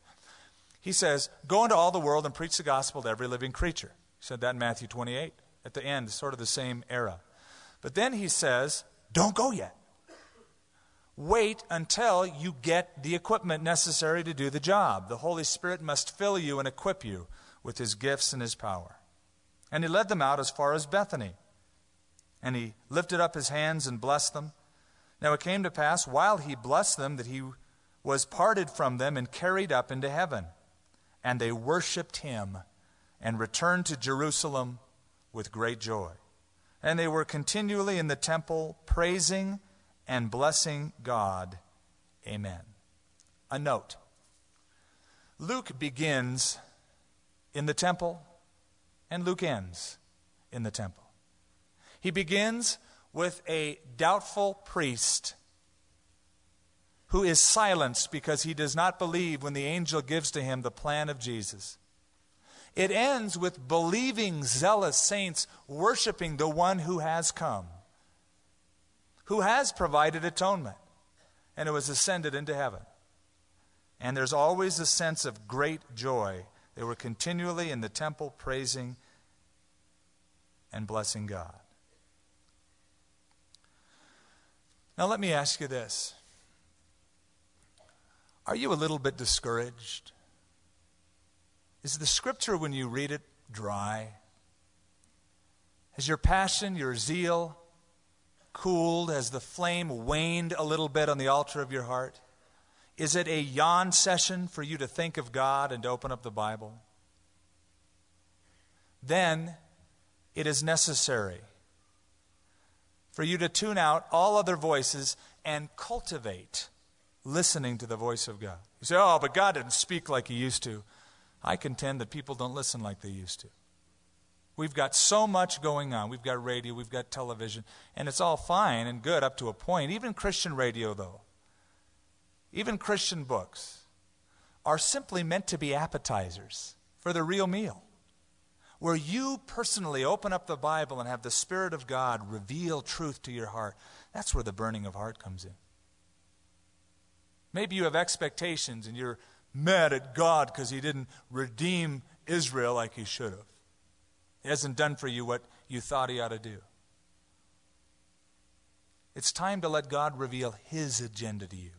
He says, Go into all the world and preach the gospel to every living creature. He said that in Matthew 28, at the end, sort of the same era. But then he says, Don't go yet. Wait until you get the equipment necessary to do the job. The Holy Spirit must fill you and equip you with His gifts and His power. And He led them out as far as Bethany. And He lifted up His hands and blessed them. Now it came to pass, while He blessed them, that He was parted from them and carried up into heaven. And they worshiped Him and returned to Jerusalem with great joy. And they were continually in the temple praising and blessing God. Amen. A note Luke begins in the temple, and Luke ends in the temple. He begins with a doubtful priest who is silenced because he does not believe when the angel gives to him the plan of Jesus. It ends with believing, zealous saints worshiping the one who has come who has provided atonement and who has ascended into heaven. And there's always a sense of great joy. They were continually in the temple praising and blessing God. Now, let me ask you this Are you a little bit discouraged? Is the scripture, when you read it, dry? Has your passion, your zeal cooled? Has the flame waned a little bit on the altar of your heart? Is it a yawn session for you to think of God and open up the Bible? Then it is necessary for you to tune out all other voices and cultivate listening to the voice of God. You say, oh, but God didn't speak like He used to. I contend that people don't listen like they used to. We've got so much going on. We've got radio, we've got television, and it's all fine and good up to a point. Even Christian radio, though, even Christian books, are simply meant to be appetizers for the real meal. Where you personally open up the Bible and have the Spirit of God reveal truth to your heart, that's where the burning of heart comes in. Maybe you have expectations and you're mad at God because He didn't redeem Israel like He should have. He hasn't done for you what you thought He ought to do. It's time to let God reveal His agenda to you,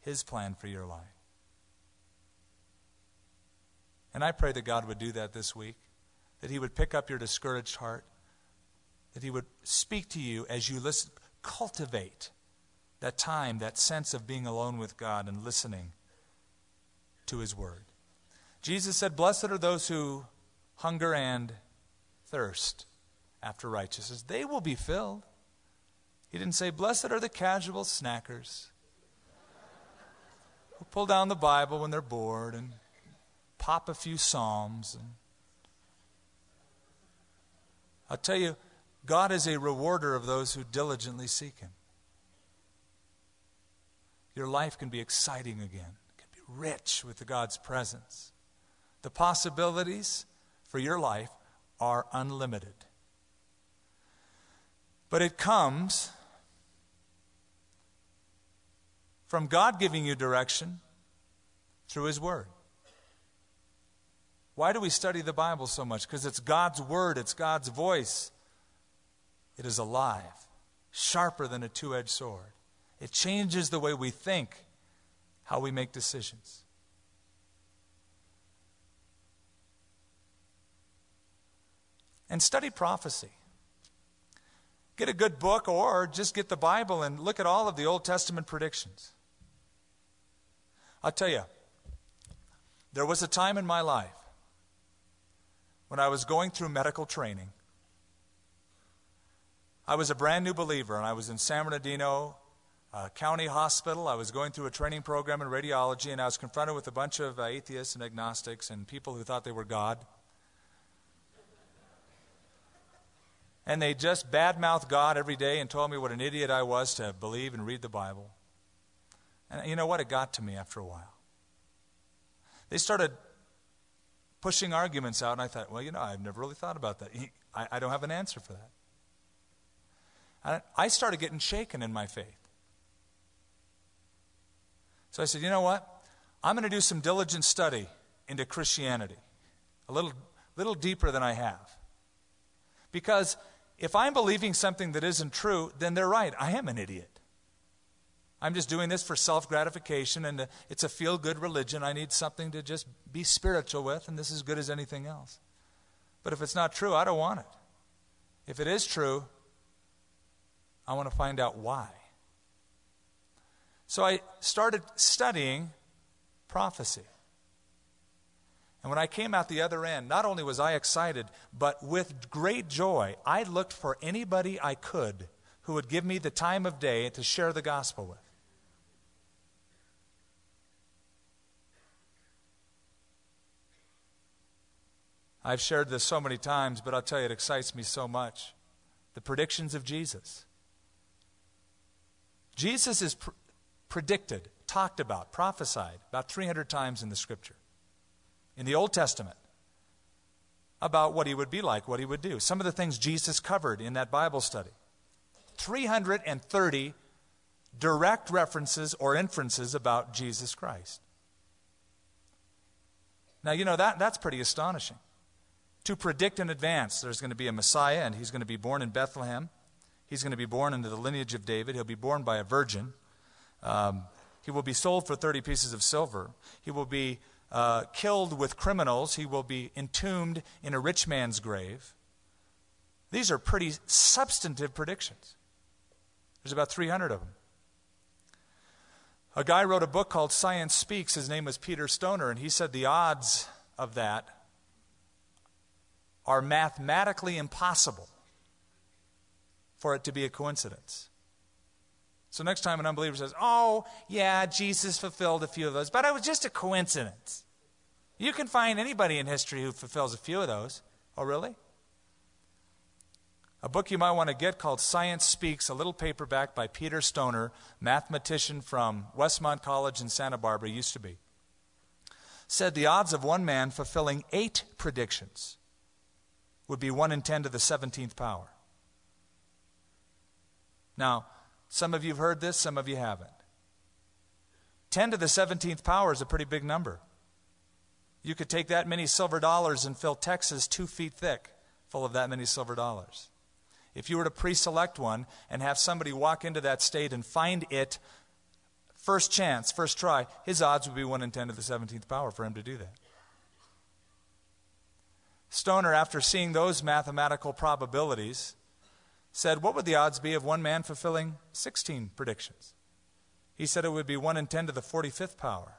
His plan for your life. And I pray that God would do that this week, that He would pick up your discouraged heart, that He would speak to you as you listen, cultivate that time, that sense of being alone with God and listening to His Word. Jesus said, Blessed are those who hunger and thirst after righteousness. They will be filled. He didn't say, Blessed are the casual snackers who pull down the Bible when they're bored and pop a few Psalms. And I'll tell you, God is a rewarder of those who diligently seek Him. Your life can be exciting again, it can be rich with God's presence. The possibilities for your life are unlimited. But it comes from God giving you direction through His Word. Why do we study the Bible so much? Because it's God's Word, it's God's voice. It is alive, sharper than a two edged sword. It changes the way we think, how we make decisions. And study prophecy. Get a good book or just get the Bible and look at all of the Old Testament predictions. I'll tell you, there was a time in my life when I was going through medical training. I was a brand new believer, and I was in San Bernardino uh, County Hospital. I was going through a training program in radiology, and I was confronted with a bunch of uh, atheists and agnostics and people who thought they were God. And they just badmouthed God every day and told me what an idiot I was to believe and read the Bible. And you know what? It got to me after a while. They started pushing arguments out, and I thought, well, you know, I've never really thought about that. I, I don't have an answer for that. And I started getting shaken in my faith. So I said, you know what? I'm going to do some diligent study into Christianity, a little, little deeper than I have. Because if I'm believing something that isn't true, then they're right. I am an idiot. I'm just doing this for self gratification, and uh, it's a feel good religion. I need something to just be spiritual with, and this is good as anything else. But if it's not true, I don't want it. If it is true, I want to find out why. So I started studying prophecy. And when I came out the other end, not only was I excited, but with great joy, I looked for anybody I could who would give me the time of day to share the gospel with. I've shared this so many times, but I'll tell you, it excites me so much. The predictions of Jesus. Jesus is pr- predicted, talked about, prophesied about 300 times in the scripture in the Old Testament about what he would be like, what he would do. Some of the things Jesus covered in that Bible study 330 direct references or inferences about Jesus Christ. Now, you know, that, that's pretty astonishing. To predict in advance there's going to be a Messiah and he's going to be born in Bethlehem. He's going to be born into the lineage of David. He'll be born by a virgin. Um, he will be sold for 30 pieces of silver. He will be uh, killed with criminals. He will be entombed in a rich man's grave. These are pretty substantive predictions. There's about 300 of them. A guy wrote a book called Science Speaks. His name was Peter Stoner, and he said the odds of that are mathematically impossible for it to be a coincidence. So next time an unbeliever says, Oh, yeah, Jesus fulfilled a few of those, but it was just a coincidence. You can find anybody in history who fulfills a few of those. Oh, really? A book you might want to get called Science Speaks, a little paperback by Peter Stoner, mathematician from Westmont College in Santa Barbara, used to be. Said the odds of one man fulfilling eight predictions would be 1 in 10 to the 17th power. Now, some of you have heard this, some of you haven't. 10 to the 17th power is a pretty big number. You could take that many silver dollars and fill Texas two feet thick full of that many silver dollars. If you were to pre select one and have somebody walk into that state and find it first chance, first try, his odds would be 1 in 10 to the 17th power for him to do that. Stoner, after seeing those mathematical probabilities, said, What would the odds be of one man fulfilling 16 predictions? He said it would be 1 in 10 to the 45th power.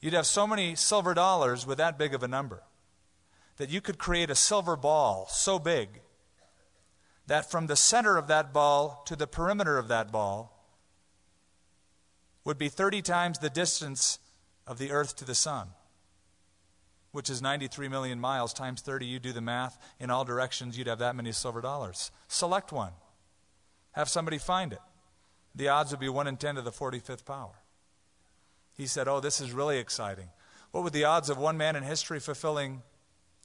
You'd have so many silver dollars with that big of a number that you could create a silver ball so big that from the center of that ball to the perimeter of that ball would be 30 times the distance of the earth to the sun which is 93 million miles times 30, you do the math, in all directions, you'd have that many silver dollars. Select one. Have somebody find it. The odds would be 1 in 10 to the 45th power. He said, Oh, this is really exciting. What would the odds of one man in history fulfilling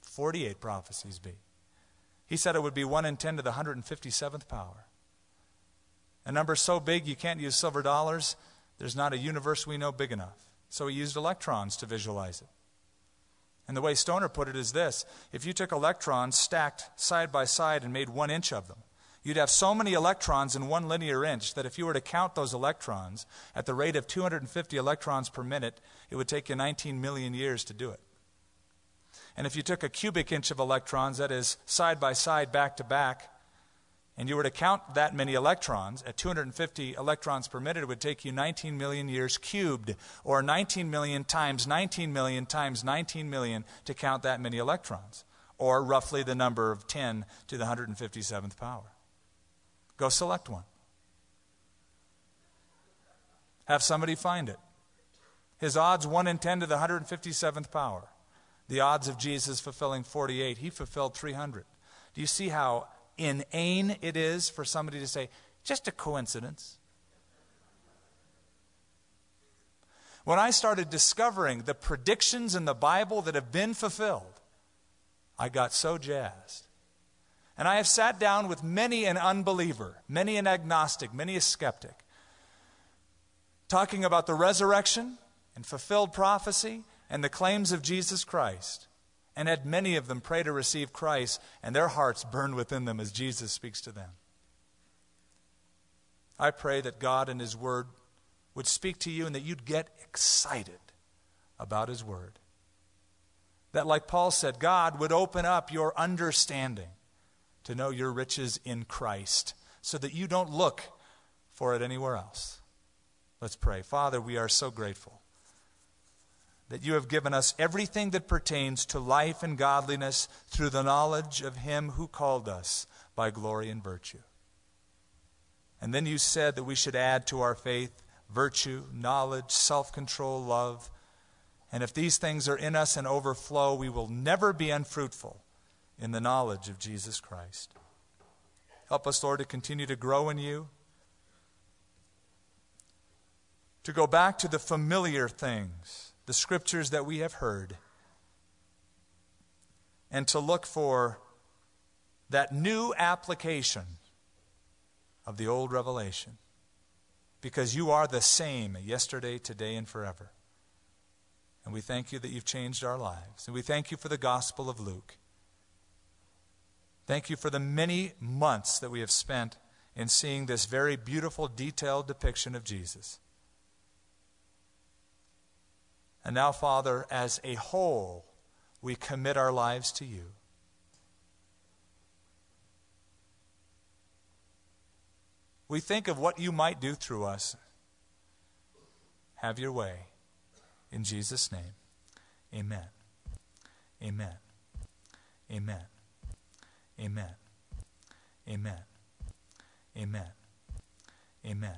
48 prophecies be? He said it would be 1 in 10 to the 157th power. A number so big you can't use silver dollars, there's not a universe we know big enough. So he used electrons to visualize it. And the way Stoner put it is this if you took electrons stacked side by side and made one inch of them, you'd have so many electrons in one linear inch that if you were to count those electrons at the rate of 250 electrons per minute, it would take you 19 million years to do it. And if you took a cubic inch of electrons, that is, side by side, back to back, and you were to count that many electrons at 250 electrons per minute, it would take you 19 million years cubed, or 19 million times 19 million times 19 million to count that many electrons, or roughly the number of 10 to the 157th power. Go select one. Have somebody find it. His odds 1 in 10 to the 157th power. The odds of Jesus fulfilling 48, he fulfilled 300. Do you see how inane it is for somebody to say, just a coincidence. When I started discovering the predictions in the Bible that have been fulfilled, I got so jazzed. And I have sat down with many an unbeliever, many an agnostic, many a skeptic, talking about the resurrection and fulfilled prophecy and the claims of Jesus Christ and had many of them pray to receive Christ, and their hearts burn within them as Jesus speaks to them. I pray that God and His Word would speak to you and that you'd get excited about His Word. That, like Paul said, God would open up your understanding to know your riches in Christ so that you don't look for it anywhere else. Let's pray. Father, we are so grateful that you have given us everything that pertains to life and godliness through the knowledge of Him who called us by glory and virtue. And then you said that we should add to our faith virtue, knowledge, self control, love. And if these things are in us and overflow, we will never be unfruitful in the knowledge of Jesus Christ. Help us, Lord, to continue to grow in you, to go back to the familiar things the scriptures that we have heard and to look for that new application of the old revelation. Because you are the same yesterday, today, and forever. And we thank you that you've changed our lives. And we thank you for the gospel of Luke. Thank you for the many months that we have spent in seeing this very beautiful, detailed depiction of Jesus. And now, Father, as a whole, we commit our lives to you. We think of what you might do through us. Have your way. In Jesus' name, amen. Amen. Amen. Amen. Amen. Amen. Amen.